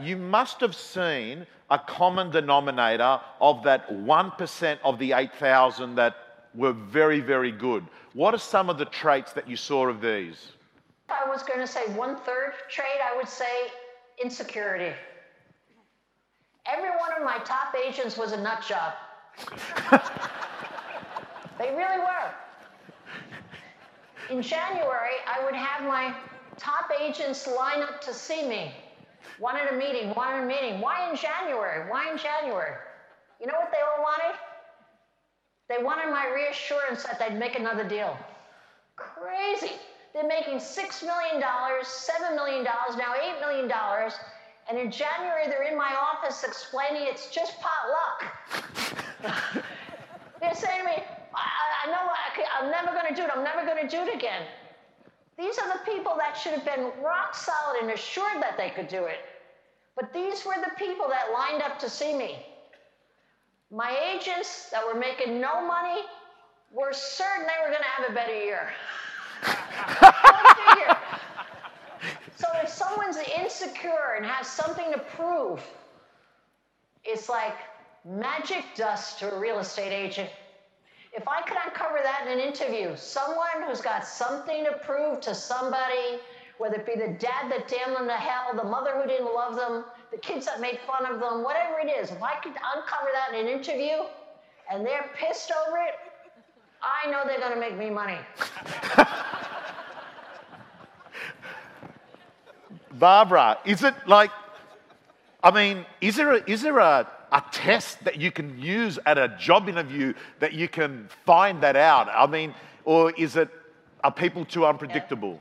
You must have seen a common denominator of that 1% of the 8,000 that were very, very good. What are some of the traits that you saw of these? If I was going to say one third trait, I would say insecurity. Every one of my top agents was a nut job. they really were. In January, I would have my top agents line up to see me. Wanted a meeting, wanted a meeting. Why in January? Why in January? You know what they all wanted? They wanted my reassurance that they'd make another deal. Crazy. They're making $6 million, $7 million, now $8 million. And in January, they're in my office explaining it's just potluck. they're saying to me, I, I know I, am never going to do it. I'm never going to do it again. These are the people that should have been rock solid and assured that they could do it. But these were the people that lined up to see me. My agents that were making no money were certain they were going to have a better year. so if someone's insecure and has something to prove, it's like magic dust to a real estate agent. If I could uncover that in an interview, someone who's got something to prove to somebody, whether it be the dad that damned them to hell, the mother who didn't love them, the kids that made fun of them, whatever it is, if I could uncover that in an interview and they're pissed over it, I know they're going to make me money. Barbara, is it like, I mean, is there a, is there a, a test that you can use at a job interview that you can find that out? I mean, or is it, are people too unpredictable?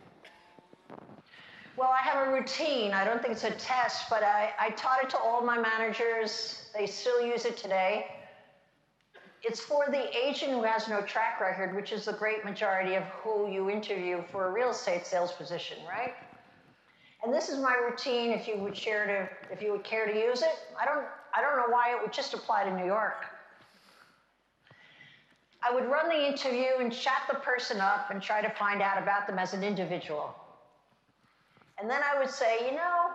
Well, I have a routine. I don't think it's a test, but I, I taught it to all my managers. They still use it today. It's for the agent who has no track record, which is the great majority of who you interview for a real estate sales position, right? And this is my routine if you would share to if you would care to use it. I don't I don't know why it would just apply to New York. I would run the interview and chat the person up and try to find out about them as an individual. And then I would say, you know,